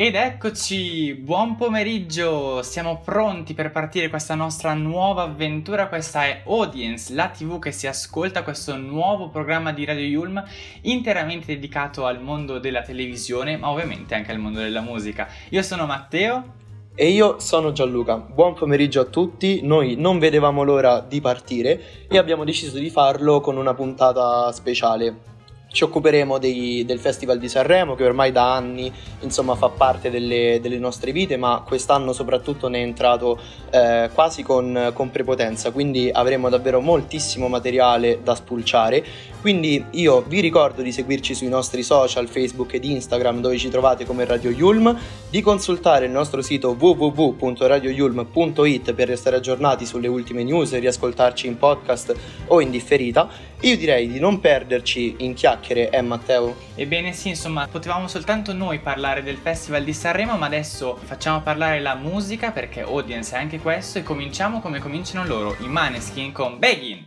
Ed eccoci, buon pomeriggio, siamo pronti per partire questa nostra nuova avventura, questa è Audience, la tv che si ascolta, questo nuovo programma di Radio Yulm interamente dedicato al mondo della televisione, ma ovviamente anche al mondo della musica. Io sono Matteo. E io sono Gianluca, buon pomeriggio a tutti, noi non vedevamo l'ora di partire e abbiamo deciso di farlo con una puntata speciale ci occuperemo dei, del Festival di Sanremo che ormai da anni insomma, fa parte delle, delle, nostre vite ma quest'anno soprattutto ne è entrato eh, quasi con, con, prepotenza. Quindi avremo davvero moltissimo materiale da spulciare. Quindi io vi ricordo di seguirci sui nostri social Facebook ed Instagram dove ci trovate come Radio Yulm. Di consultare il nostro sito www.radioyulm.it per restare aggiornati sulle ultime news e riascoltarci in podcast o in differita. Io direi di non perderci in chiacchiere chiacchiere, eh Matteo? Ebbene sì, insomma, potevamo soltanto noi parlare del Festival di Sanremo, ma adesso facciamo parlare la musica perché audience è anche questo e cominciamo come cominciano loro, i Maneskin con Beggin.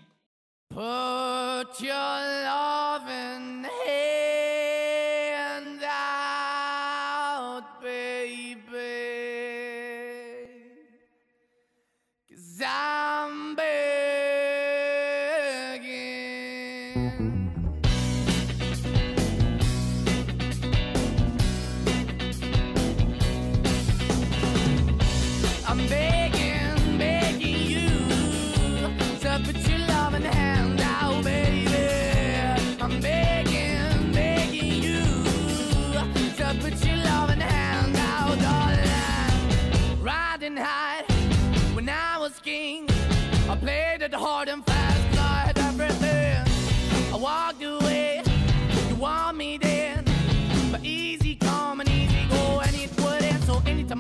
Put your love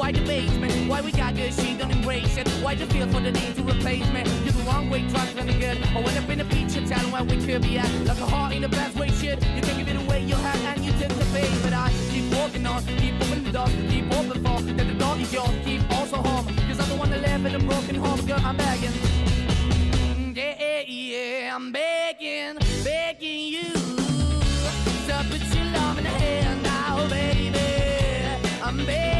why the basement, why we got good, she don't embrace it. Why the feel for the need to replace me? You're the wrong way, trying to good. I went up in a feature town where we could be at. Like a heart in the best way, shit. You can give it away, you have, and you tend to pay. But I keep walking on, keep moving the door, keep open for that the door is yours, keep also home. Cause I'm the one that live in a broken home, girl, I'm begging. Yeah, yeah, I'm begging, begging you to put your love in the hand now, baby. I'm begging,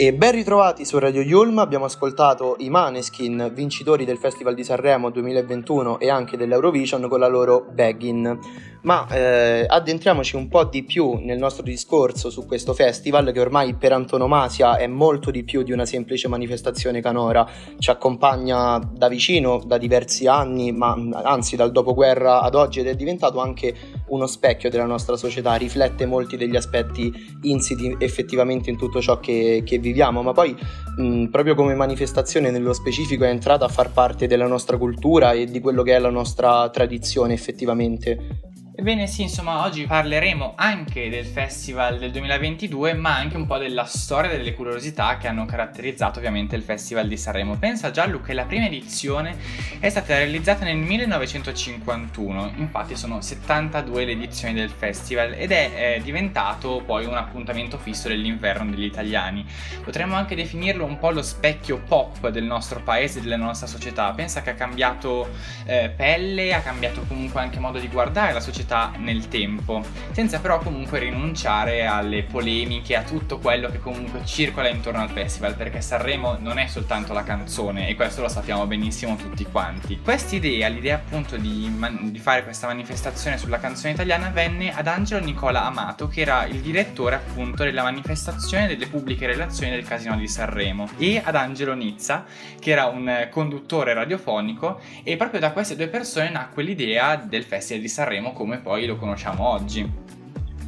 E ben ritrovati su Radio Yulm, abbiamo ascoltato i Maneskin, vincitori del Festival di Sanremo 2021 e anche dell'Eurovision con la loro Beggin. Ma eh, addentriamoci un po' di più nel nostro discorso su questo festival che ormai per antonomasia è molto di più di una semplice manifestazione canora, ci accompagna da vicino da diversi anni, ma anzi dal dopoguerra ad oggi ed è diventato anche uno specchio della nostra società, riflette molti degli aspetti insiti effettivamente in tutto ciò che, che viviamo, ma poi mh, proprio come manifestazione nello specifico è entrata a far parte della nostra cultura e di quello che è la nostra tradizione effettivamente. Ebbene sì, insomma, oggi parleremo anche del festival del 2022, ma anche un po' della storia e delle curiosità che hanno caratterizzato ovviamente il Festival di Sanremo. Pensa Giallo che la prima edizione è stata realizzata nel 1951, infatti sono 72 le edizioni del festival ed è, è diventato poi un appuntamento fisso dell'inverno degli italiani. Potremmo anche definirlo un po' lo specchio pop del nostro paese della nostra società. Pensa che ha cambiato eh, pelle, ha cambiato comunque anche modo di guardare la società società nel tempo, senza però comunque rinunciare alle polemiche, a tutto quello che comunque circola intorno al festival, perché Sanremo non è soltanto la canzone e questo lo sappiamo benissimo tutti quanti. Quest'idea, l'idea appunto di, man- di fare questa manifestazione sulla canzone italiana venne ad Angelo Nicola Amato, che era il direttore appunto della manifestazione delle pubbliche relazioni del Casino di Sanremo, e ad Angelo Nizza, che era un conduttore radiofonico, e proprio da queste due persone nacque l'idea del Festival di Sanremo come come poi lo conosciamo oggi.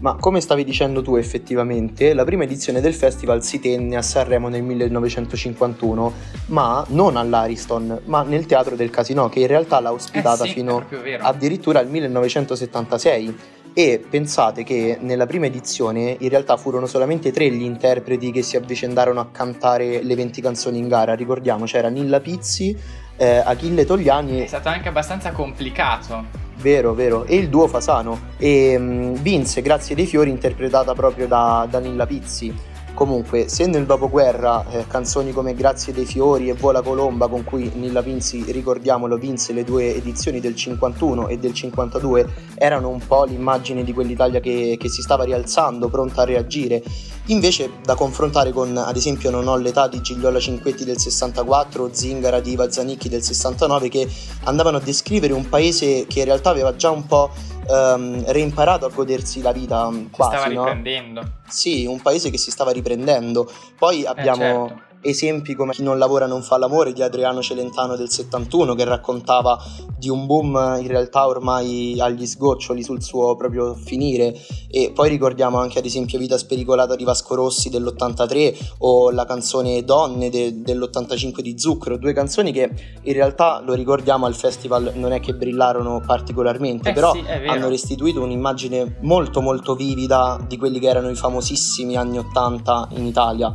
Ma come stavi dicendo tu effettivamente, la prima edizione del festival si tenne a Sanremo nel 1951, ma non all'Ariston, ma nel Teatro del Casino, che in realtà l'ha ospitata eh sì, fino addirittura al 1976. E pensate che nella prima edizione in realtà furono solamente tre gli interpreti che si avvicendarono a cantare le 20 canzoni in gara. Ricordiamo, c'era Nilla Pizzi, eh, Achille Togliani. È stato anche abbastanza complicato. Vero, vero. E il duo Fasano. E um, vinse Grazie dei Fiori interpretata proprio da Danilla Pizzi. Comunque, se nel dopoguerra eh, canzoni come Grazie dei Fiori e Vola Colomba, con cui Nilla Pinzi, ricordiamolo, vinse le due edizioni del 51 e del 52, erano un po' l'immagine di quell'Italia che, che si stava rialzando, pronta a reagire, invece da confrontare con, ad esempio, Non ho l'età di Gigliola Cinquetti del 64 o Zingara di Iva Zanicchi del 69, che andavano a descrivere un paese che in realtà aveva già un po' um, reimparato a godersi la vita quasi, stava no? riprendendo. Sì, un paese che si stava riprendendo. Poi abbiamo... Eh, certo esempi come Chi non lavora non fa l'amore di Adriano Celentano del 71 che raccontava di un boom in realtà ormai agli sgoccioli sul suo proprio finire. E poi ricordiamo anche ad esempio Vita spericolata di Vasco Rossi dell'83 o la canzone Donne de- dell'85 di Zucchero, due canzoni che in realtà lo ricordiamo al festival non è che brillarono particolarmente eh però sì, hanno restituito un'immagine molto molto vivida di quelli che erano i famosissimi anni 80 in Italia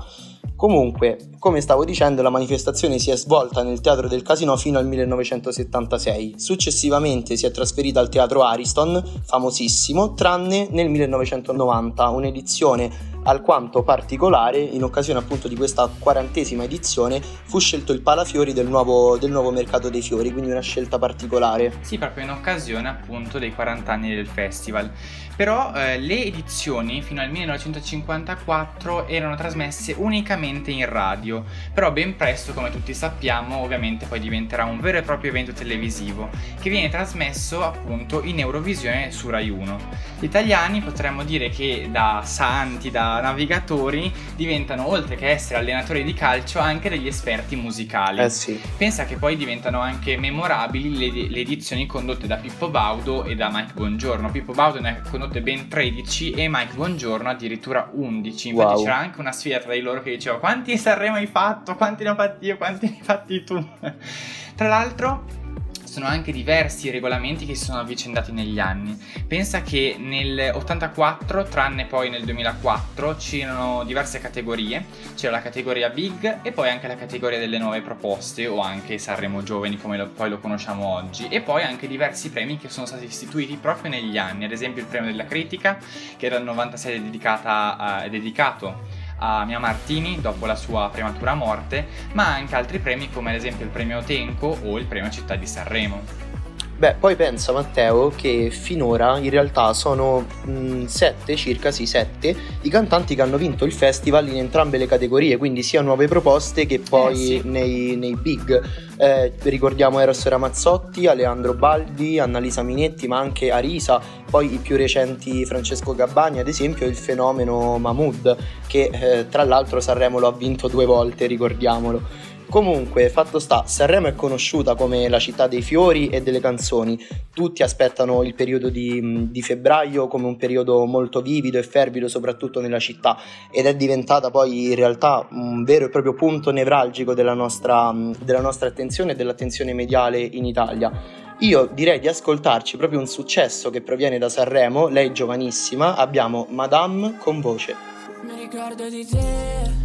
Comunque, come stavo dicendo, la manifestazione si è svolta nel Teatro del Casino fino al 1976. Successivamente si è trasferita al Teatro Ariston, famosissimo, tranne nel 1990, un'edizione alquanto particolare, in occasione appunto di questa quarantesima edizione, fu scelto il Palafiori del nuovo, del nuovo Mercato dei Fiori, quindi una scelta particolare. Sì, proprio in occasione appunto dei 40 anni del festival. Però eh, le edizioni fino al 1954 erano trasmesse unicamente in radio, però ben presto, come tutti sappiamo, ovviamente poi diventerà un vero e proprio evento televisivo che viene trasmesso appunto in Eurovisione su Rai 1. Gli italiani potremmo dire che da santi, da navigatori diventano oltre che essere allenatori di calcio anche degli esperti musicali. Eh sì. Pensa che poi diventano anche memorabili le, le edizioni condotte da Pippo Baudo e da Mike Bongiorno. Pippo Baudo ne ha condotto condotte ben 13 e Mike Buongiorno addirittura 11. Infatti wow. c'era anche una sfida tra di loro che diceva quanti Sanremo hai fatto, quanti ne ho fatti io, quanti ne hai fatti tu. tra l'altro sono anche diversi regolamenti che si sono avvicendati negli anni. Pensa che nel 84, tranne poi nel 2004, c'erano diverse categorie. C'era la categoria Big e poi anche la categoria delle nuove proposte o anche Sanremo Giovani come lo, poi lo conosciamo oggi. E poi anche diversi premi che sono stati istituiti proprio negli anni. Ad esempio il premio della critica che dal 96 è, dedicata, è dedicato a Mia Martini dopo la sua prematura morte, ma anche altri premi come ad esempio il premio Tenco o il premio Città di Sanremo. Beh, poi pensa Matteo che finora in realtà sono mh, sette, circa sì, sette, i cantanti che hanno vinto il festival in entrambe le categorie, quindi sia nuove proposte che poi Eh, sì. nei, nei big. Eh, ricordiamo Eros Ramazzotti, Aleandro Baldi, Annalisa Minetti, ma anche Arisa, poi i più recenti Francesco Gabbani, ad esempio il fenomeno Mahmood, che eh, tra l'altro Sanremo lo ha vinto due volte, ricordiamolo. Comunque, fatto sta, Sanremo è conosciuta come la città dei fiori e delle canzoni. Tutti aspettano il periodo di, di febbraio come un periodo molto vivido e fervido, soprattutto nella città, ed è diventata poi in realtà un vero e proprio punto nevralgico della nostra, della nostra attenzione e dell'attenzione mediale in Italia. Io direi di ascoltarci proprio un successo che proviene da Sanremo, lei giovanissima, abbiamo Madame con voce. Mi ricordo di te.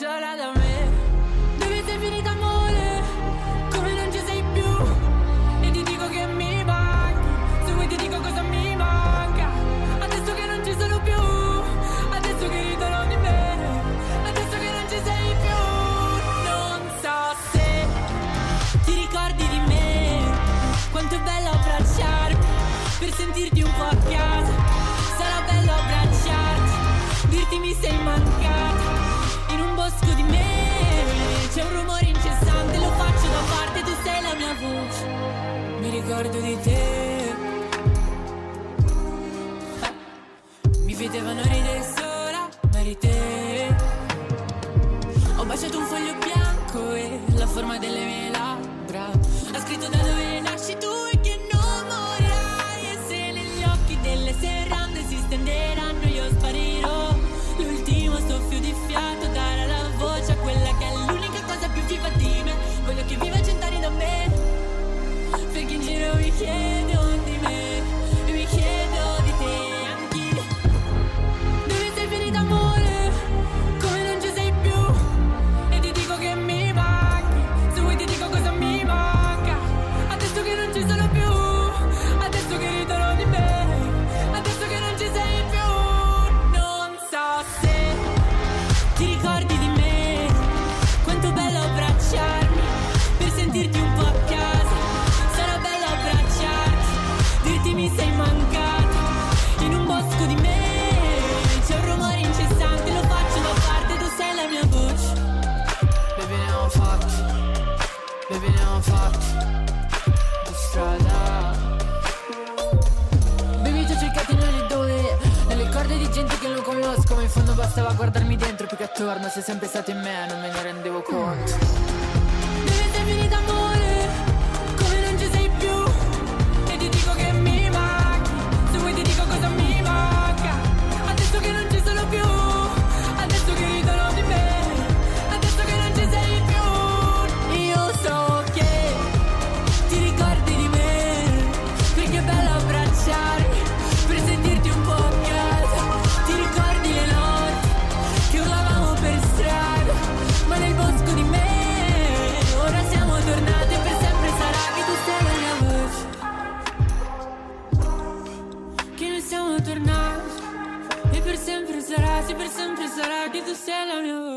giora da me. Dove sei finita amore? Come non ci sei più? E ti dico che mi manchi. Se vuoi ti dico cosa mi manca. Adesso che non ci sono più. Adesso che ridono di me. Adesso che non ci sei più. Non so se ti ricordi di me. Quanto è bello abbracciarmi. Per sentirti un po' a casa. Sarà bello abbracciarti. Dirti mi sei mancata. Bosco di me. C'è un rumore incessante. Lo faccio da parte. Tu sei la mia voce. Mi ricordo di te. Mi vedevano ridere sola, ma eri te. Ho baciato un foglio bianco e la forma delle mie in bastava guardarmi dentro più che attorno Sei sempre stato in me, non me ne rendevo conto Dove sei finita amore? Tu sei la mia voce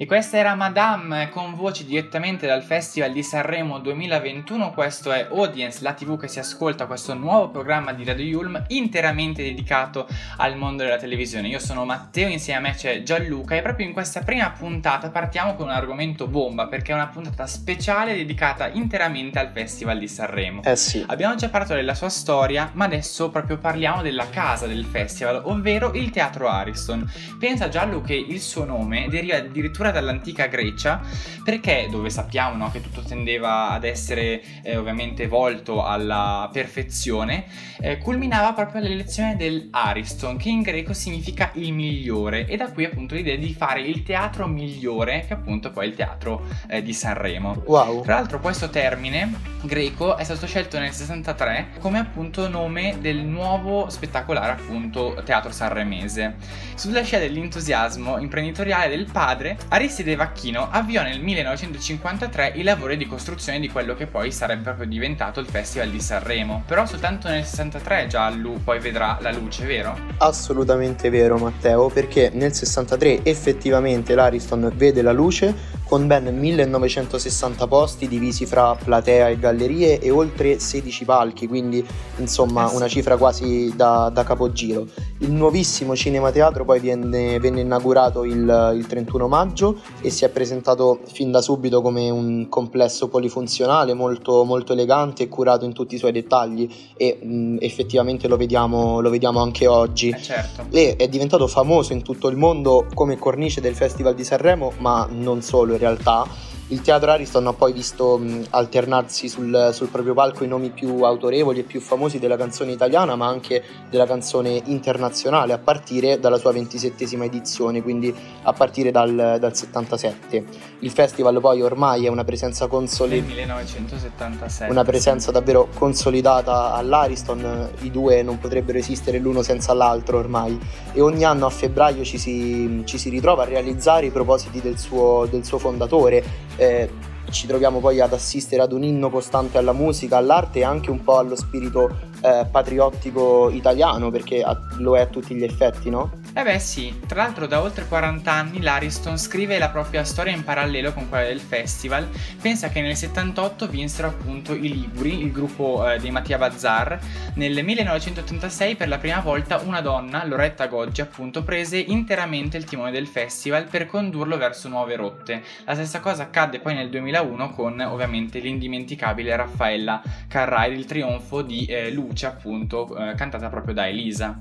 E questa era Madame con voci direttamente dal Festival di Sanremo 2021. Questo è Audience, la TV che si ascolta, questo nuovo programma di Radio Yulm interamente dedicato al mondo della televisione. Io sono Matteo, insieme a me c'è Gianluca e proprio in questa prima puntata partiamo con un argomento bomba perché è una puntata speciale dedicata interamente al Festival di Sanremo. Eh sì. Abbiamo già parlato della sua storia, ma adesso proprio parliamo della casa del festival, ovvero il Teatro Ariston. Pensa Giallo che il suo nome deriva addirittura addirittura dall'antica Grecia, perché dove sappiamo no, che tutto tendeva ad essere eh, ovviamente volto alla perfezione, eh, culminava proprio all'elezione del Ariston, che in greco significa il migliore, e da qui appunto l'idea di fare il teatro migliore, che appunto poi è il teatro eh, di Sanremo. Wow. Tra l'altro questo termine greco è stato scelto nel 63 come appunto nome del nuovo spettacolare appunto teatro sanremese. Sulla scia dell'entusiasmo imprenditoriale del padre, Aristide Vacchino avviò nel 1953 i lavori di costruzione di quello che poi sarebbe proprio diventato il Festival di Sanremo. Però soltanto nel 63 Giallo poi vedrà la luce, vero? Assolutamente vero Matteo, perché nel 63 effettivamente l'Ariston vede la luce con ben 1960 posti divisi fra platea e gallerie e oltre 16 palchi, quindi insomma Eh una cifra quasi da, da capogiro. Il nuovissimo Cinema Teatro poi venne, venne inaugurato il, il 31 maggio e si è presentato fin da subito come un complesso polifunzionale molto, molto elegante e curato in tutti i suoi dettagli e mh, effettivamente lo vediamo, lo vediamo anche oggi Eh certo. e è diventato famoso in tutto il mondo come cornice del Festival di Sanremo, ma non solo in realtà. Il teatro Ariston ha poi visto alternarsi sul, sul proprio palco i nomi più autorevoli e più famosi della canzone italiana, ma anche della canzone internazionale, a partire dalla sua ventisettesima edizione, quindi a partire dal, dal 77. Il festival poi ormai è una presenza consolidata. 1977. Una presenza davvero consolidata all'Ariston, i due non potrebbero esistere l'uno senza l'altro ormai e ogni anno a febbraio ci si, ci si ritrova a realizzare i propositi del suo, del suo fondatore. Eh, ci troviamo poi ad assistere ad un inno costante alla musica, all'arte e anche un po' allo spirito eh, patriottico italiano, perché a- lo è a tutti gli effetti, no? Eh beh sì, tra l'altro da oltre 40 anni l'Ariston scrive la propria storia in parallelo con quella del festival. Pensa che nel 78 vinsero appunto i Liguri, il gruppo eh, dei Mattia Bazzar. Nel 1986 per la prima volta una donna, Loretta Goggi appunto, prese interamente il timone del festival per condurlo verso nuove rotte. La stessa cosa accadde poi nel 2001 con ovviamente l'indimenticabile Raffaella Carrà ed il trionfo di eh, Luce appunto, eh, cantata proprio da Elisa.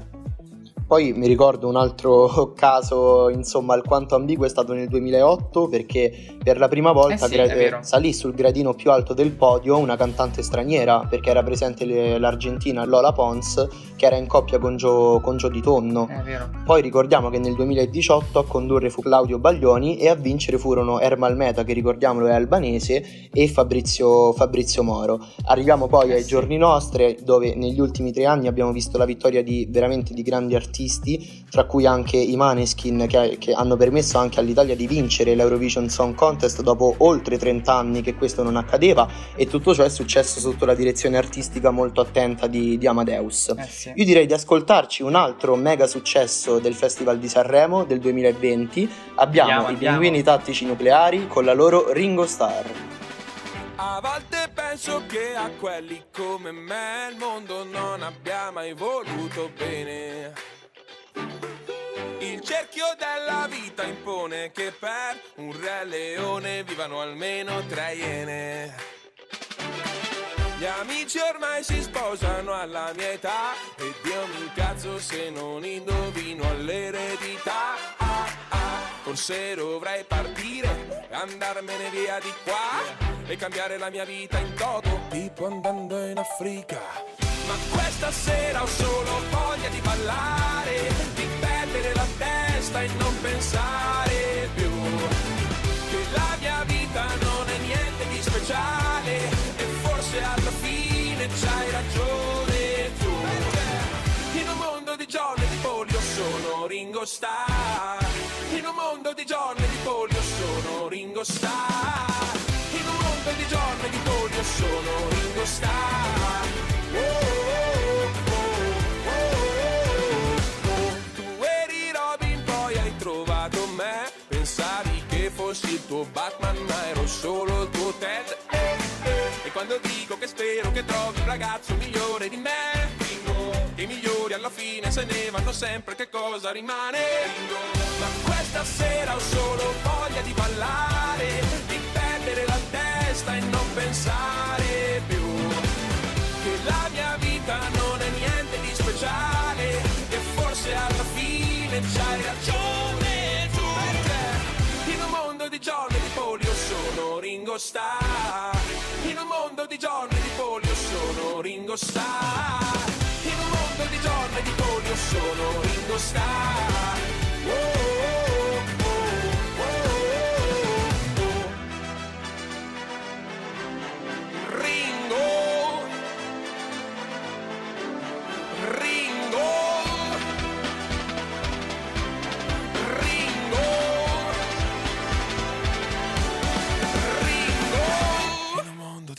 Poi mi ricordo un altro caso, insomma, alquanto ambiguo è stato nel 2008 perché per la prima volta Eh sì, gra- eh, salì sul gradino più alto del podio una cantante straniera perché era presente le- l'argentina Lola Pons che era in coppia con Gio, con Gio Di Tonno. Poi ricordiamo che nel 2018 a condurre fu Claudio Baglioni e a vincere furono Ermal Meta, che ricordiamolo è albanese, e Fabrizio, Fabrizio Moro. Arriviamo poi Eh ai sì. giorni nostri, dove negli ultimi tre anni abbiamo visto la vittoria di veramente di grandi artisti, tra cui anche i Maneskin, che, che hanno permesso anche all'Italia di vincere l'Eurovision Song Contest dopo oltre 30 anni che questo non accadeva, e tutto ciò è successo sotto la direzione artistica molto attenta di, di Amadeus. Eh sì. Io direi di ascoltarci un altro mega successo del Festival di Sanremo del 2020. Abbiamo Andiamo, i andiamo. pinguini tattici nucleari con la loro Ringo Starr. A volte penso che a quelli come me il mondo non abbia mai voluto bene. Il cerchio della vita impone che per un re leone vivano almeno tre iene. Gli amici ormai si sposano alla mia età E Dio mi incazzo se non indovino all'eredità ah, ah. Forse dovrei partire e andarmene via di qua E cambiare la mia vita in toto Tipo andando in Africa Ma questa sera ho solo voglia di ballare Di perdere la testa e non pensare più. Che la mia vita non è niente di speciale e forse alla fine c'hai ragione tu. In un mondo di giorni di polio sono Ringo Starr. In un mondo di giorni di polio sono Ringo Starr. In un mondo di giorni di polio sono Ringo Starr. Oh, oh, oh, fossi il tuo Batman, ma ero solo il tuo Ted. E quando dico che spero che trovi un ragazzo migliore di me, che i migliori alla fine se ne vanno sempre, che cosa rimane? Ma questa sera ho solo voglia di ballare, di perdere la testa e non pensare più che la mia vita non è niente di speciale e forse alla fine c'hai ragione di giorni di polio sono Ringo Starr. In un mondo di giorni di polio sono Ringo Starr. In un mondo di giorni di polio sono Ringo Starr. Oh, oh, oh.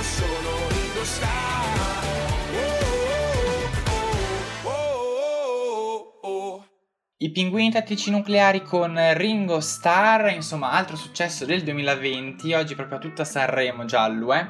Polio sono Ringo Starr. Oh, oh, oh. I pinguini tattici nucleari con Ringo Starr, insomma, altro successo del 2020, oggi proprio a tutta Sanremo giallo, eh.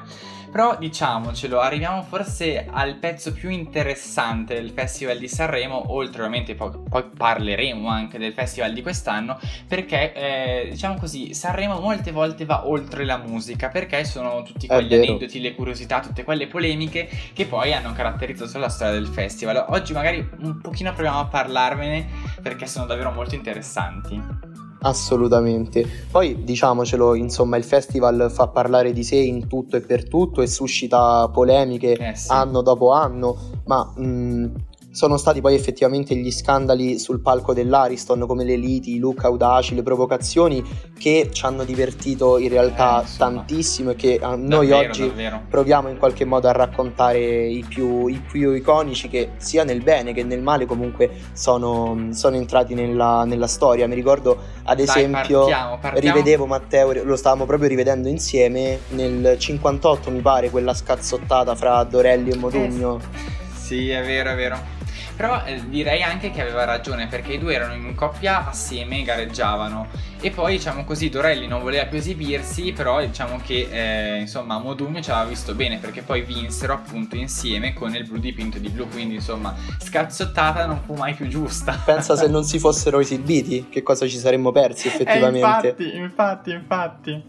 Però diciamocelo, arriviamo forse al pezzo più interessante del Festival di Sanremo, oltre ovviamente poi, poi parleremo anche del festival di quest'anno, perché eh, diciamo così, Sanremo molte volte va oltre la musica, perché sono tutti quegli aneddoti, le curiosità, tutte quelle polemiche che poi hanno caratterizzato la storia del festival. Oggi magari un pochino proviamo a parlarvene perché sono davvero molto interessanti. Assolutamente. Poi diciamocelo, insomma, il festival fa parlare di sé in tutto e per tutto e suscita polemiche Eh sì. anno dopo anno, ma mh, sono stati poi effettivamente gli scandali sul palco dell'Ariston, come le liti, i look audaci, le provocazioni che ci hanno divertito in realtà Eh, tantissimo e che noi Davvero, oggi davvero. proviamo in qualche modo a raccontare i più, i più iconici che sia nel bene che nel male comunque sono, sono entrati nella, nella storia. Mi ricordo ad Dai, esempio partiamo, partiamo. rivedevo Matteo, lo stavamo proprio rivedendo insieme nel 58 mi pare quella scazzottata fra Dorelli e Modugno. Sì, è vero, è vero. Però eh, direi anche che aveva ragione perché i due erano in coppia assieme, gareggiavano. E poi, diciamo così, Dorelli non voleva più esibirsi, però diciamo che eh, insomma Modugno ci aveva visto bene perché poi vinsero appunto insieme con il blu dipinto di blu. Quindi, insomma, scazzottata non fu mai più giusta. Pensa se non si fossero esibiti, che cosa ci saremmo persi effettivamente. Eh, infatti, infatti, infatti.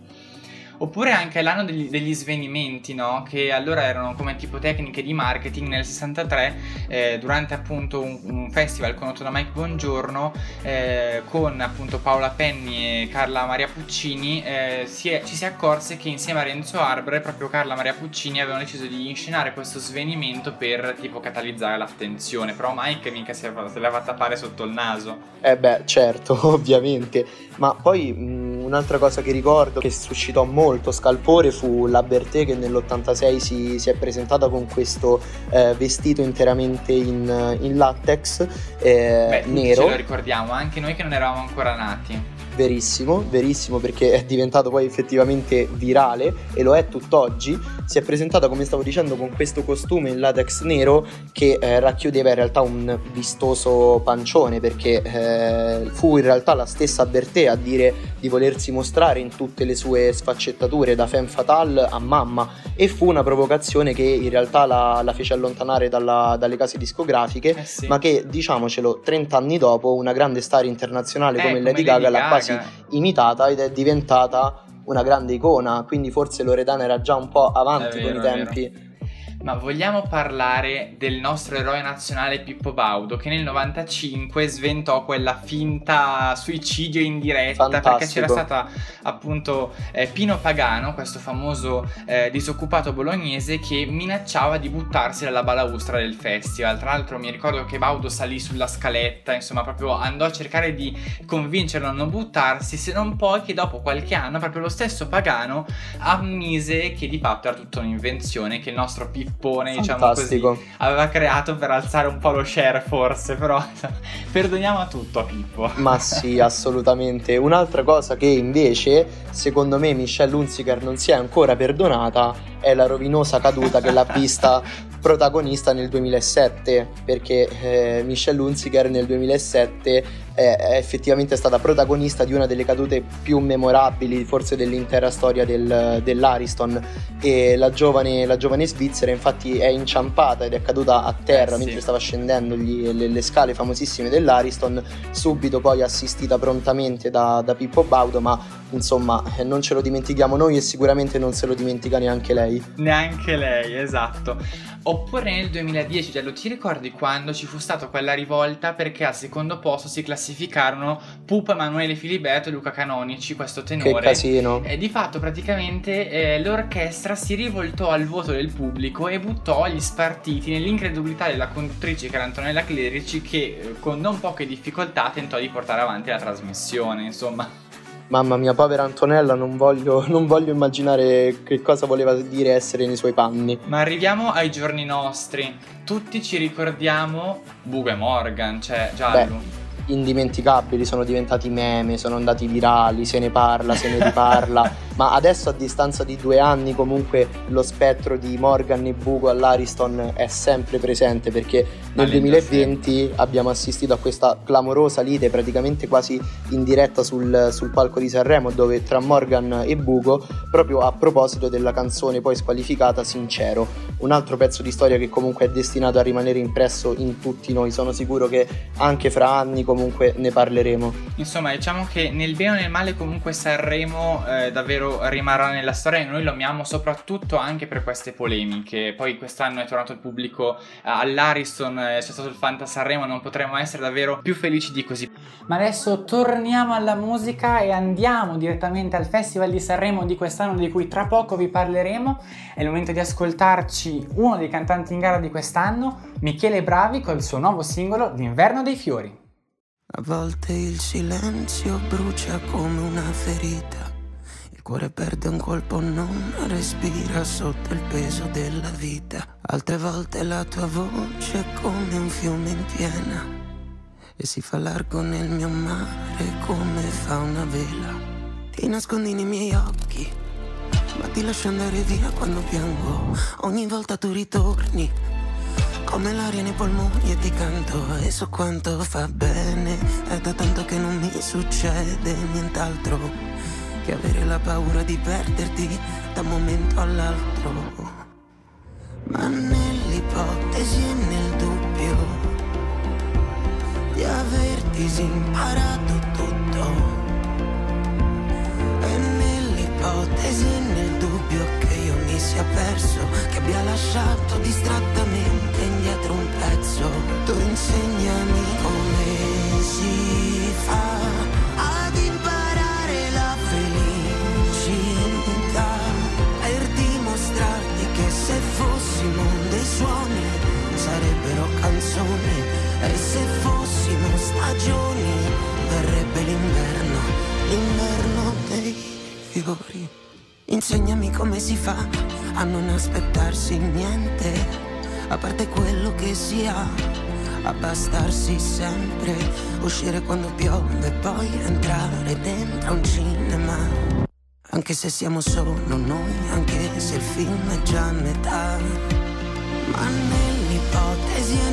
Oppure anche l'anno degli, degli svenimenti, no? Che allora erano come tipo tecniche di marketing nel 63, eh, durante appunto un, un festival condotto da Mike Bongiorno, eh, con appunto Paola Penni e Carla Maria Puccini, eh, si è- ci si accorse che insieme a Renzo Arbre, proprio Carla Maria Puccini avevano deciso di inscenare questo svenimento per tipo catalizzare l'attenzione. Però Mike mica se l'aveva tappare sotto il naso. Eh beh, certo, ovviamente. Ma poi mh, un'altra cosa che ricordo che suscitò molto scalpore fu la Bertè che nell'86 si, si è presentata con questo eh, vestito interamente in, in latex eh, Beh, nero. ce lo ricordiamo, anche noi che non eravamo ancora nati. Verissimo, verissimo perché è diventato poi effettivamente virale e lo è tutt'oggi. Si è presentata, come stavo dicendo, con questo costume in latex nero che eh, racchiudeva in realtà un vistoso pancione perché eh, fu in realtà la stessa Bertè a dire di volersi mostrare in tutte le sue sfaccettature da femme fatale a mamma e fu una provocazione che in realtà la, la fece allontanare dalla- dalle case discografiche Eh sì. ma che diciamocelo 30 anni dopo una grande star internazionale Eh, come come Lady Gaga l'ha Gaga. Quasi imitata ed è diventata una grande icona quindi forse Loredana era già un po' avanti È con i vero, tempi Ma vogliamo parlare del nostro eroe nazionale Pippo Baudo che nel 95 sventò quella finta suicidio in diretta perché Fantastico. c'era stata appunto eh, Pino Pagano, questo famoso eh, disoccupato bolognese che minacciava di buttarsi dalla balaustra del festival. Tra l'altro mi ricordo che Baudo salì sulla scaletta, insomma proprio andò a cercare di convincerlo a non buttarsi, se non poi che dopo qualche anno proprio lo stesso Pagano ammise che di fatto era tutta un'invenzione che il nostro pippone, diciamo così, fantastico. Aveva creato per alzare un po' lo share forse, però perdoniamo a tutto a Pippo. ma sì assolutamente. Un'altra cosa che invece secondo me Michelle Hunziker non si è ancora perdonata è la rovinosa caduta che l'ha vista protagonista nel 2007 perché eh, Michelle Hunziker nel 2007 è, è effettivamente stata protagonista di una delle cadute più memorabili forse dell'intera storia del, dell'Ariston e la giovane, la giovane svizzera infatti è inciampata ed è caduta a terra Eh, sì. mentre stava scendendo gli- le, le scale famosissime dell'Ariston, subito poi assistita prontamente da, da Pippo Baudo, ma insomma eh, non ce lo dimentichiamo noi e sicuramente non se lo dimentica neanche lei. Neanche lei, esatto. Oppure nel 2010, Giallo, ti ricordi quando ci fu stata quella rivolta perché al secondo posto si classificarono Pupa, Emanuele Filiberto e Luca Canonici, questo Che tenore. casino. E di fatto praticamente eh, l'orchestra si rivoltò al voto del pubblico e buttò gli spartiti nell'incredulità della conduttrice che era Antonella Clerici che eh, con non poche difficoltà tentò di portare avanti la trasmissione, insomma. Mamma mia, povera Antonella, non voglio, non voglio immaginare che cosa voleva dire essere nei suoi panni. Ma arriviamo ai giorni nostri. Tutti ci ricordiamo Bugo e Morgan, cioè Giallo. Indimenticabili, sono diventati meme, sono andati virali, se ne parla, se ne riparla, ma adesso a distanza di due anni comunque lo spettro di Morgan e Bugo all'Ariston è sempre presente perché nel Alle 2020 abbiamo assistito a questa clamorosa lite praticamente quasi in diretta sul, sul palco di Sanremo dove tra Morgan e Bugo proprio a proposito della canzone poi squalificata Sincero, un altro pezzo di storia che comunque è destinato a rimanere impresso in tutti noi, sono sicuro che anche fra anni comunque ne parleremo. Insomma, diciamo che nel bene o nel male comunque Sanremo eh, davvero rimarrà nella storia e noi lo amiamo soprattutto anche per queste polemiche. Poi quest'anno è tornato il pubblico eh, all'Ariston, eh, c'è stato il Fanta Sanremo, non potremmo essere davvero più felici di così. Ma adesso torniamo alla musica e andiamo direttamente al Festival di Sanremo di quest'anno di cui tra poco vi parleremo. È il momento di ascoltarci uno dei cantanti in gara di quest'anno, Michele Bravi, col suo nuovo singolo D'inverno dei fiori. A volte il silenzio brucia come una ferita. Il cuore perde un colpo, non respira sotto il peso della vita. Altre volte la tua voce è come un fiume in piena. E si fa largo nel mio mare come fa una vela. Ti nascondi nei miei occhi, ma ti lascio andare via quando piango. Ogni volta tu ritorni come l'aria nei polmoni e ti canto e so quanto fa bene È da tanto che non mi succede nient'altro Che avere la paura di perderti da un momento all'altro. Ma nell'ipotesi e nel dubbio Di aver disimparato tutto. E nell'ipotesi e nel dubbio che io mi sia perso, che abbia lasciato distrattamente indietro un pezzo, tu insegnami come si fa canzoni e se fossimo stagioni verrebbe l'inverno, l'inverno dei fiori. Insegnami come si fa a non aspettarsi niente, a parte quello che si ha, abbastarsi sempre, uscire quando piove e poi entrare dentro un cinema. Anche se siamo solo noi, anche se il film è già a metà, ma nell'ipotesi e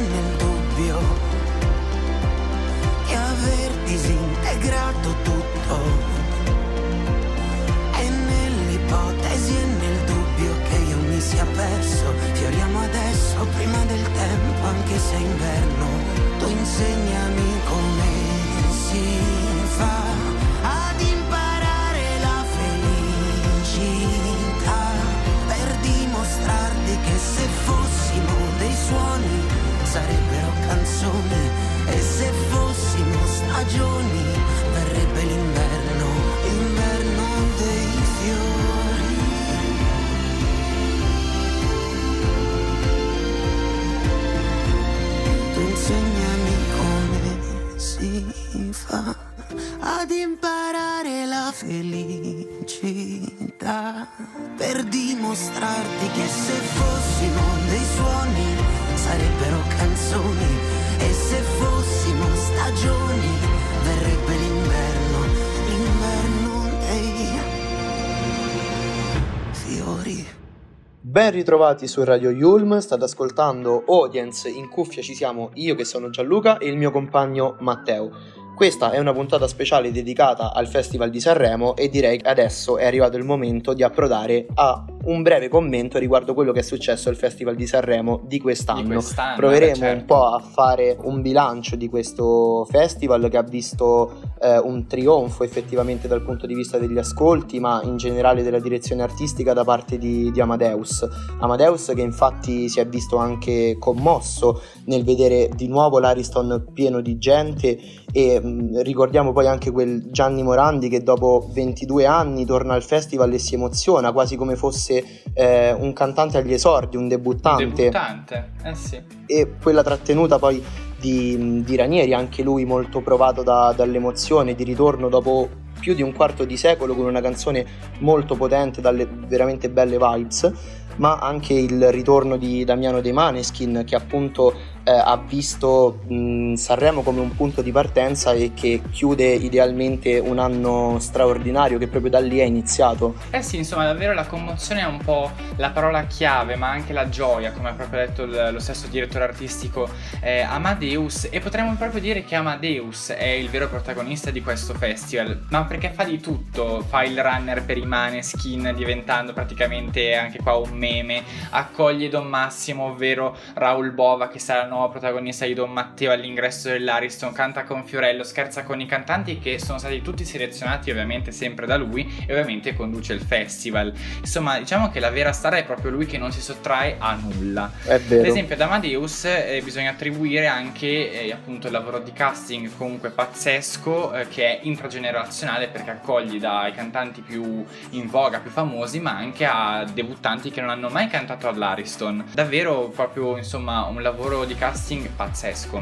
Ben ritrovati su Radio Yulm, state ascoltando Audience, in cuffia ci siamo io che sono Gianluca e il mio compagno Matteo. Questa è una puntata speciale dedicata al Festival di Sanremo e direi che adesso è arrivato il momento di approdare a un breve commento riguardo quello che è successo al Festival di Sanremo di quest'anno. Di quest'anno, Proveremo certo. un po' a fare un bilancio di questo festival che ha visto eh, un trionfo effettivamente dal punto di vista degli ascolti, ma in generale della direzione artistica da parte di, di Amadeus. Amadeus che infatti si è visto anche commosso nel vedere di nuovo l'Ariston pieno di gente e mh, ricordiamo poi anche quel Gianni Morandi che dopo 22 anni torna al festival e si emoziona quasi come fosse eh, un cantante agli esordi, un debuttante Debuttante, eh sì. e quella trattenuta poi di, di Ranieri, anche lui molto provato da- dall'emozione, di ritorno dopo più di un quarto di secolo con una canzone molto potente, dalle veramente belle vibes, ma anche il ritorno di Damiano De Maneskin che appunto eh, ha visto mh, Sanremo come un punto di partenza e che chiude idealmente un anno straordinario che proprio da lì è iniziato. Eh sì, insomma, davvero la commozione è un po' la parola chiave, ma anche la gioia, come ha proprio detto il- lo stesso direttore artistico eh, Amadeus. E potremmo proprio dire che Amadeus è il vero protagonista di questo festival, ma perché fa di tutto, fa il runner per i Maneskin, diventando praticamente anche qua un meme, accoglie Don Massimo, ovvero Raul Bova, che sarà il nuovo protagonista di Don Matteo all'ingresso dell'Ariston, canta con Fiorello, scherza con i cantanti che sono stati tutti selezionati ovviamente sempre da lui e ovviamente conduce il festival. Insomma, diciamo che la vera star è proprio lui che non si sottrae a nulla. È Ad vero. esempio ad Amadeus eh, bisogna attribuire anche eh, appunto il lavoro di casting comunque pazzesco eh, che è intragenerazionale perché accoglie dai cantanti più in voga, più famosi, ma anche a debuttanti che non hanno mai cantato all'Ariston. Davvero proprio insomma un lavoro di casting pazzesco.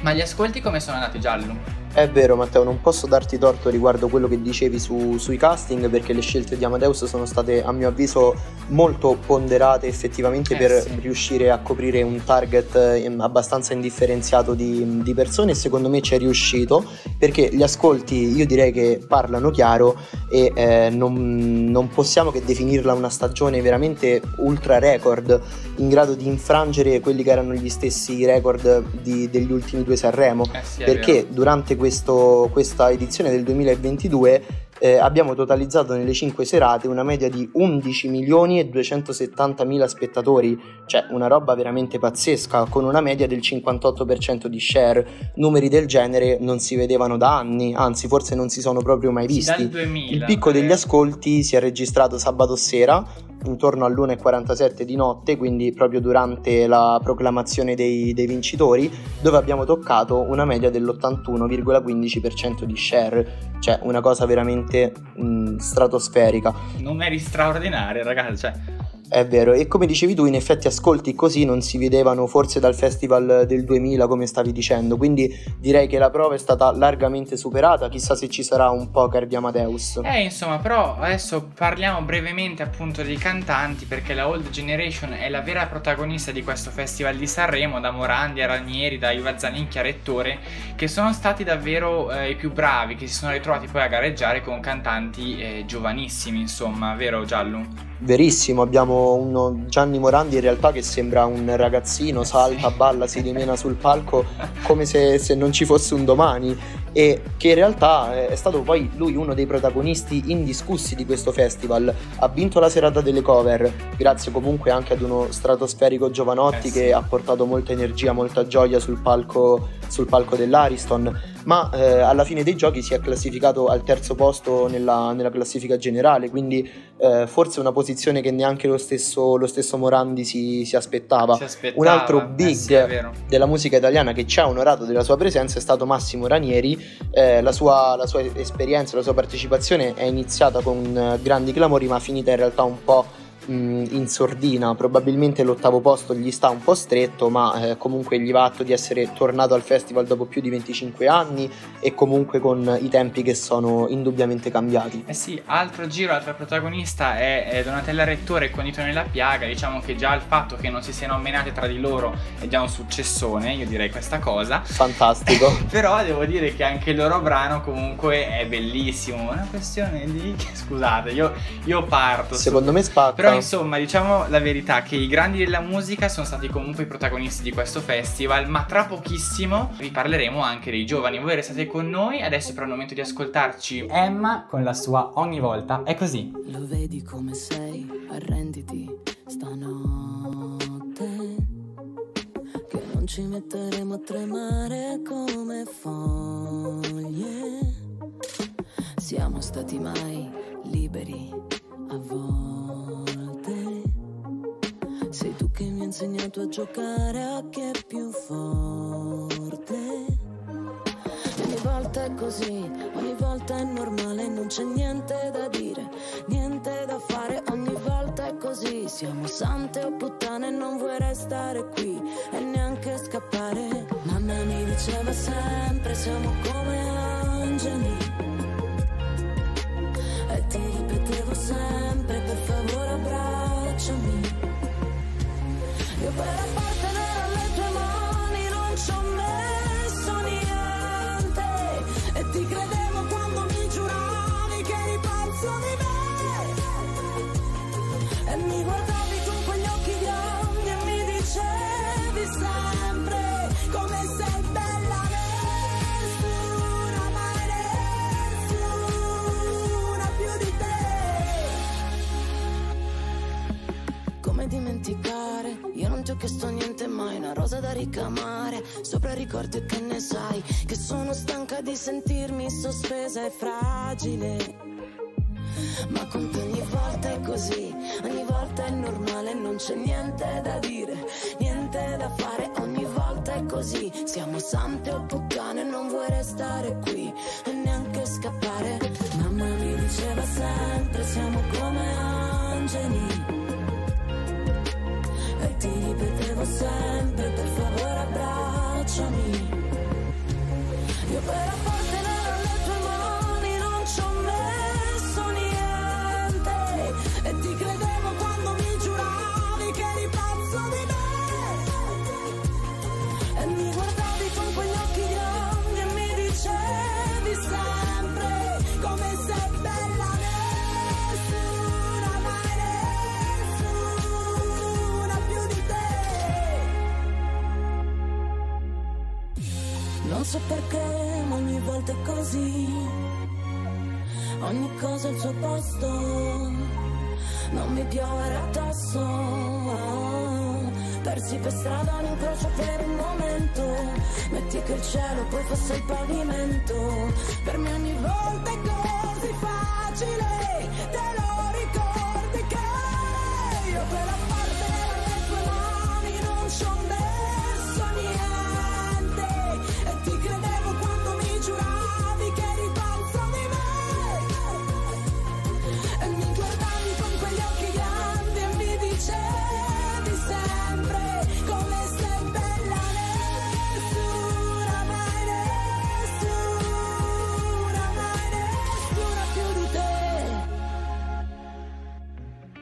Ma gli ascolti come sono andati Giallo? È vero Matteo, non posso darti torto riguardo quello che dicevi su- sui casting perché le scelte di Amadeus sono state a mio avviso molto ponderate effettivamente Eh per sì. riuscire a coprire un target eh, abbastanza indifferenziato di, di persone. E secondo me ci è riuscito perché gli ascolti io direi che parlano chiaro e eh, non, non possiamo che definirla una stagione veramente ultra record in grado di infrangere quelli che erano gli stessi record di- degli ultimi due Sanremo. Eh sì, perché durante questo- questa edizione del 2022 eh, abbiamo totalizzato nelle 5 serate una media di 11 milioni e 270 mila spettatori, cioè una roba veramente pazzesca, con una media del 58% di share. Numeri del genere non si vedevano da anni, anzi forse non si sono proprio mai visti. dal 2000, Il picco degli eh. ascolti si è registrato sabato sera, intorno all'1.47 di notte, quindi proprio durante la proclamazione dei, dei vincitori, dove abbiamo toccato una media dell'81,15% di share, cioè una cosa veramente mh, stratosferica. Numeri straordinari, ragazzi, cioè È vero, e come dicevi tu, in effetti ascolti così non si vedevano forse dal festival del 2000, come stavi dicendo, quindi direi che la prova è stata largamente superata, chissà se ci sarà un poker di Amadeus. Eh, insomma, però adesso parliamo brevemente appunto dei cantanti perché la Old Generation è la vera protagonista di questo festival di Sanremo, da Morandi a Ranieri, da Iva Zanicchia a Rettore, che sono stati davvero eh, i più bravi, che si sono ritrovati poi a gareggiare con cantanti eh, giovanissimi, insomma, vero Giallo? Verissimo, abbiamo uno Gianni Morandi in realtà che sembra un ragazzino, salta, balla, si dimena sul palco come se, se non ci fosse un domani e che in realtà è stato poi lui uno dei protagonisti indiscussi di questo festival. Ha vinto la serata delle cover, grazie comunque anche ad uno stratosferico Giovanotti Eh sì. che ha portato molta energia, molta gioia sul palco, sul palco dell'Ariston, ma eh, alla fine dei giochi si è classificato al terzo posto nella, nella classifica generale, quindi eh, forse una posizione che neanche lo stesso, lo stesso Morandi si, si aspettava. Si aspettava. Un altro Eh big sì, è vero. della musica italiana che ci ha onorato della sua presenza è stato Massimo Ranieri. Eh, la, sua, la sua esperienza, la sua partecipazione è iniziata con eh, grandi clamori, ma finita in realtà un po' mh, in sordina. Probabilmente l'ottavo posto gli sta un po' stretto, ma eh, comunque gli va atto di essere tornato al festival dopo più di 25 anni e comunque con i tempi che sono indubbiamente cambiati. Eh sì, altro giro, altra protagonista è, è Donatella Rettore con Dito nella piaga. Diciamo che già il fatto che non si siano menate tra di loro è già un successone, io direi questa cosa. Fantastico. Però devo dire che anche il loro brano comunque è bellissimo. Una questione di. Scusate, io, io parto. su- Secondo me spacca. Però Però insomma, diciamo la verità che i grandi della musica sono stati comunque i protagonisti di questo festival, ma tra pochissimo vi parleremo anche dei giovani. Voi restate con noi, adesso però è il momento di ascoltarci Emma con la sua Ogni volta è così. Lo vedi come sei, arrenditi stanotte. Che non ci metteremo a tremare come foglie. Siamo stati mai liberi a volte. Sei tu che mi hai insegnato a giocare a chi è più forte. Ogni volta è così, ogni volta è normale, non c'è niente da dire, niente da fare, ogni volta è così. Siamo sante o puttane, non vuoi restare qui e neanche scappare. Mamma mi diceva sempre, siamo come angeli. E ti ripetevo sempre, per favore abbracciami. Io per appartenere alle tue mani non ci ho messo niente. E ti credevo quando mi giuravi che eri di me ricamare. Sopra ricordi e che ne sai? Che sono stanca di sentirmi sospesa e fragile. Ma con te ogni volta è così, ogni volta è normale, non c'è niente da dire, niente da fare, ogni volta è così. Siamo sante o puttane, non vuoi restare qui e neanche scappare. Mamma mi diceva sempre, siamo come angeli. So perché, ma ogni volta è così. Ogni cosa al suo posto. Non mi piovere addosso. Persi per strada un incrocio per un momento. Metti che il cielo poi fosse il pavimento. Per me ogni volta è così facile. Te lo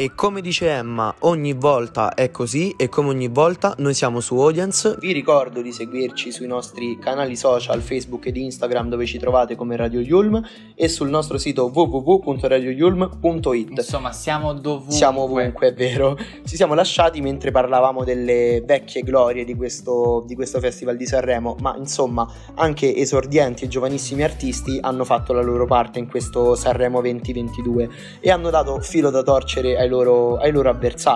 E come dice Emma, ogni volta è così e come ogni volta noi siamo su Audience. Vi ricordo di seguirci sui nostri canali social Facebook ed Instagram dove ci trovate come Radio Yulm e sul nostro sito www.radioyulm.it. Insomma, siamo dovunque. Siamo ovunque, è vero. Ci siamo lasciati mentre parlavamo delle vecchie glorie di questo, di questo Festival di Sanremo, ma insomma anche esordienti e giovanissimi artisti hanno fatto la loro parte in questo Sanremo 2022 e hanno dato filo da torcere ai loro, ai loro avversari.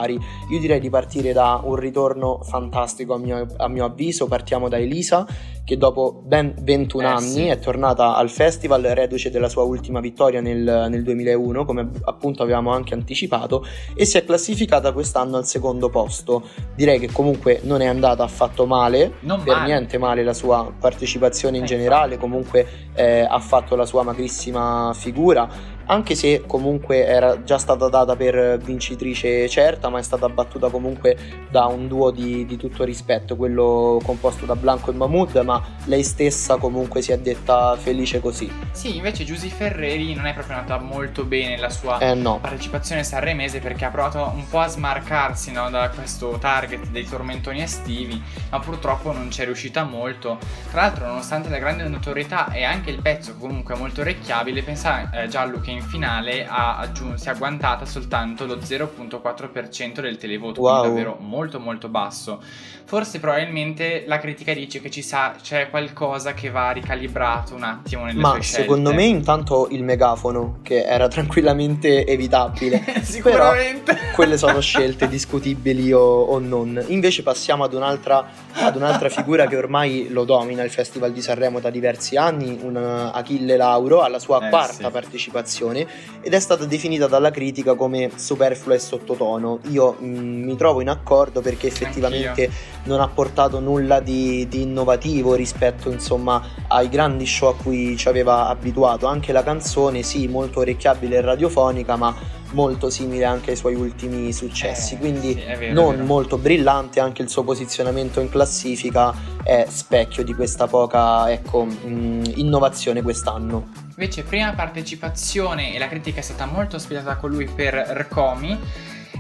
Io direi di partire da un ritorno fantastico a mio, a mio avviso, partiamo da Elisa che dopo ben 21 Eh, anni sì. è tornata al festival reduce della sua ultima vittoria nel, nel 2001 come appunto avevamo anche anticipato e si è classificata quest'anno al secondo posto. Direi che comunque non è andata affatto male Non per male. niente male la sua partecipazione in Eh, generale comunque eh, ha fatto la sua magrissima figura anche se comunque era già stata data per vincitrice certa, ma è stata battuta comunque da un duo di, di tutto rispetto, quello composto da Blanco e Mahmood, ma lei stessa comunque si è detta felice così. Sì, invece Giusy Ferreri non è proprio andata molto bene la sua Eh no, partecipazione sanremese perché ha provato un po' a smarcarsi no, da questo target dei tormentoni estivi, ma purtroppo non ci è riuscita molto. Tra l'altro, nonostante la grande notorietà e anche il pezzo comunque molto orecchiabile, pensa eh, Giallo che in finale ha aggiun- si è agguantata soltanto lo 0.4% del televoto, Wow. quindi davvero molto molto basso. Forse probabilmente la critica dice che ci sa, c'è qualcosa che va ricalibrato un attimo nelle Ma secondo me intanto il megafono, che era tranquillamente evitabile. Sicuramente. quelle sono scelte discutibili o, o non. Invece passiamo ad un'altra, ad un'altra figura che ormai lo domina il Festival di Sanremo da diversi anni, un Achille Lauro, alla sua Eh, quarta sì. partecipazione ed è stata definita dalla critica come superflua e sottotono. Io mh, mi trovo in accordo perché effettivamente non ha portato nulla di, di innovativo rispetto insomma ai grandi show a cui ci aveva abituato. Anche la canzone, sì, molto orecchiabile e radiofonica, ma molto simile anche ai suoi ultimi successi. Eh, Quindi sì, vero, non molto brillante, anche il suo posizionamento in classifica è specchio di questa poca ecco, mh, innovazione quest'anno. Invece, prima partecipazione, e la critica è stata molto ospitata con lui per Rcomi.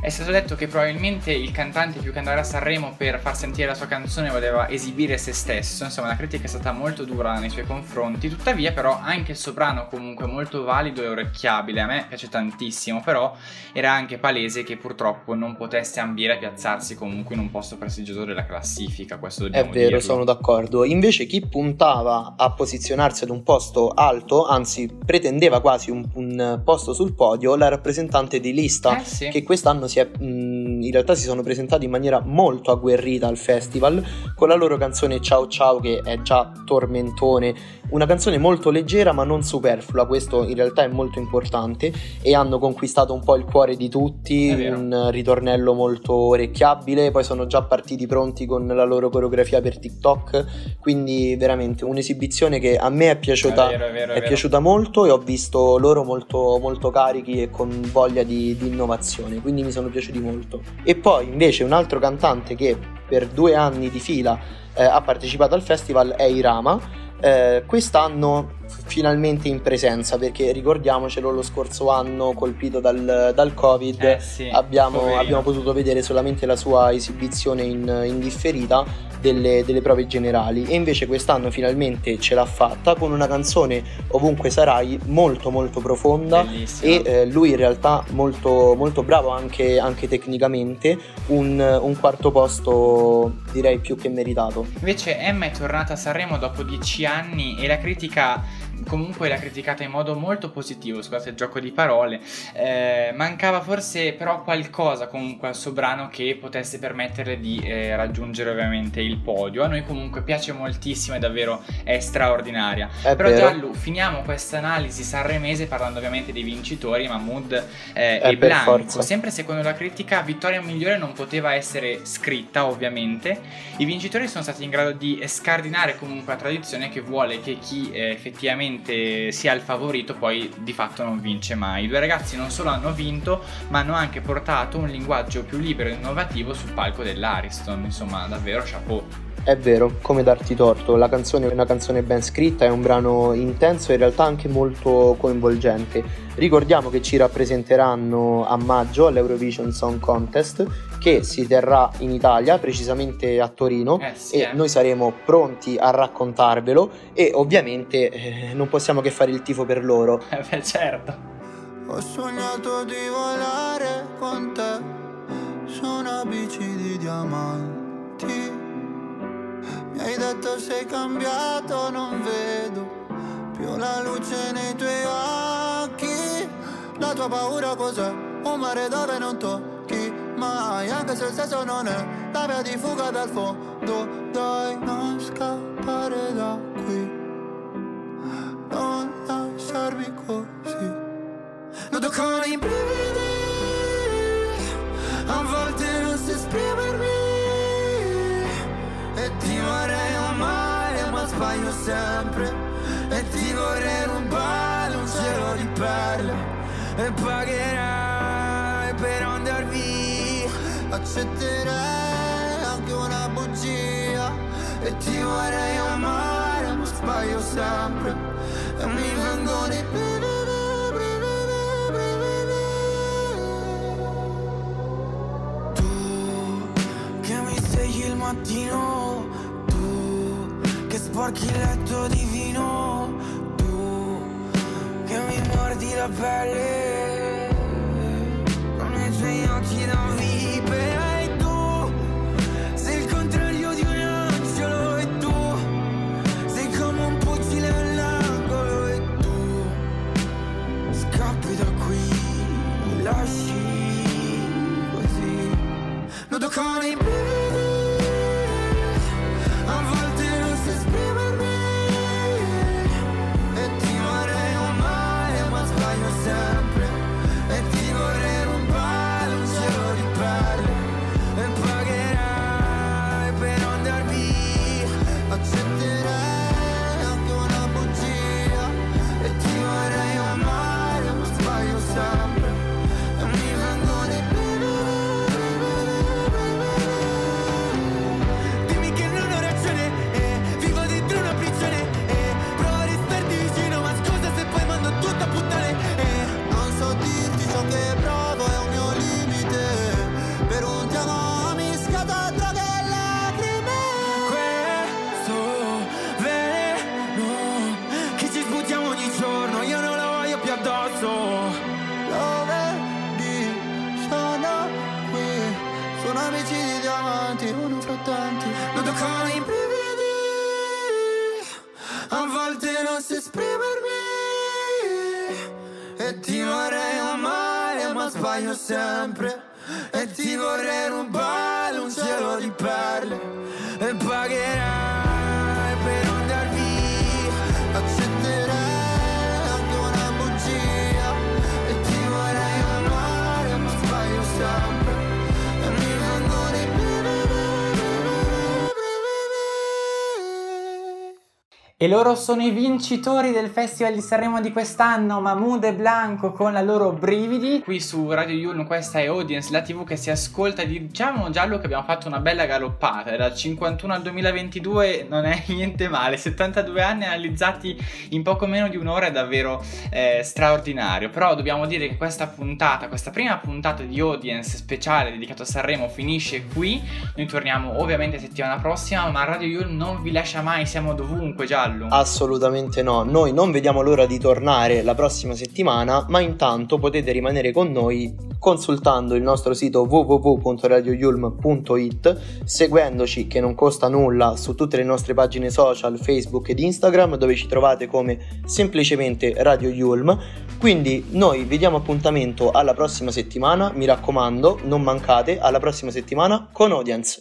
È stato detto che probabilmente il cantante più che andare a Sanremo per far sentire la sua canzone voleva esibire se stesso, insomma la critica è stata molto dura nei suoi confronti, tuttavia però anche il soprano comunque molto valido e orecchiabile, a me piace tantissimo, però era anche palese che purtroppo non potesse ambire a piazzarsi comunque in un posto prestigioso della classifica, questo È dobbiamo vero, dirlo. sono d'accordo. Invece chi puntava a posizionarsi ad un posto alto, anzi pretendeva quasi un, un posto sul podio, la rappresentante di lista Eh sì. che quest'anno si è, mh, in realtà si sono presentati in maniera molto agguerrita al festival con la loro canzone Ciao Ciao che è già tormentone, una canzone molto leggera ma non superflua, questo in realtà è molto importante e hanno conquistato un po' il cuore di tutti, un ritornello molto orecchiabile, poi sono già partiti pronti con la loro coreografia per TikTok, quindi veramente un'esibizione che a me è piaciuta È vero, è vero, è piaciuta molto e ho visto loro molto, molto carichi e con voglia di, di innovazione, quindi mi sono piaciuti molto. E poi invece un altro cantante che per due anni di fila eh, ha partecipato al festival è Irama. Eh, quest'anno finalmente in presenza perché ricordiamocelo lo scorso anno colpito dal, dal covid Eh sì, abbiamo, abbiamo potuto vedere solamente la sua esibizione in, in differita delle, delle prove generali. E invece quest'anno finalmente ce l'ha fatta con una canzone ovunque sarai molto molto profonda. Bellissimo. e eh, lui in realtà molto, molto bravo anche, anche tecnicamente un, un quarto posto direi più che meritato. Invece Emma è tornata a Sanremo dopo dieci anni e la critica comunque l'ha criticata in modo molto positivo, scusate il gioco di parole. Eh, mancava forse però qualcosa comunque al suo brano che potesse permetterle di eh, raggiungere ovviamente il podio. A noi comunque piace moltissimo e davvero è straordinaria. è Però vero Giallo, finiamo questa analisi sanremese parlando ovviamente dei vincitori, Mahmood eh, e Blanco. forza. Sempre secondo la critica, vittoria migliore non poteva essere scritta, ovviamente. I vincitori sono stati in grado di scardinare comunque la tradizione che vuole che chi eh, effettivamente sia il favorito poi di fatto non vince mai. I due ragazzi non solo hanno vinto, ma hanno anche portato un linguaggio più libero e innovativo sul palco dell'Ariston. Insomma, davvero chapeau. È vero, come darti torto, la canzone è una canzone ben scritta, è un brano intenso e in realtà anche molto coinvolgente. Ricordiamo che ci rappresenteranno a maggio all'Eurovision Song Contest che si terrà in Italia, precisamente a Torino, Eh sì, e eh. noi saremo pronti a raccontarvelo e ovviamente eh, non possiamo che fare il tifo per loro. Eh beh, certo. Ho sognato di volare con te su una bici di diamanti. Mi hai detto sei cambiato, non vedo più la luce nei tuoi occhi. Tua paura cos'è? Un mare dove non tocchi mai, anche se il senso non è la via di fuga dal fondo. Dai, non scappare da qui, non lasciarmi così. Noto con i brividi A volte non so esprimermi E ti vorrei amare ma sbaglio sempre E ti vorrei rubare un cielo di perle E pagherai per andar via. Accetterei anche una bugia. E ti vorrei amare ma sbaglio sempre. E mi vengono i brividi, brividi, brividi. Tu che mi svegli il mattino. Tu che sporchi il letto di vino Guardi la pelle Con i tuoi occhi da vipera un angelo E tu sei come un E loro sono i vincitori del Festival di Sanremo di quest'anno, Mahmood e Blanco con la loro Brividi. Qui su Radio Yulm questa è Audience, la TV che si ascolta. Diciamo Giallo che abbiamo fatto una bella galoppata, dal 51 al 2022 non è niente male, 72 anni analizzati in poco meno di un'ora è davvero eh, straordinario. Però dobbiamo dire che questa puntata, questa prima puntata di Audience speciale dedicato a Sanremo finisce qui. Noi torniamo ovviamente settimana prossima, ma Radio Yulm non vi lascia mai, siamo dovunque Giallo. Assolutamente no, noi non vediamo l'ora di tornare la prossima settimana, ma intanto potete rimanere con noi consultando il nostro sito www.radioyulm.it, seguendoci che non costa nulla su tutte le nostre pagine social, Facebook ed Instagram, dove ci trovate come semplicemente Radio Yulm. Quindi noi vi diamo appuntamento alla prossima settimana, mi raccomando, non mancate alla prossima settimana con. Audience,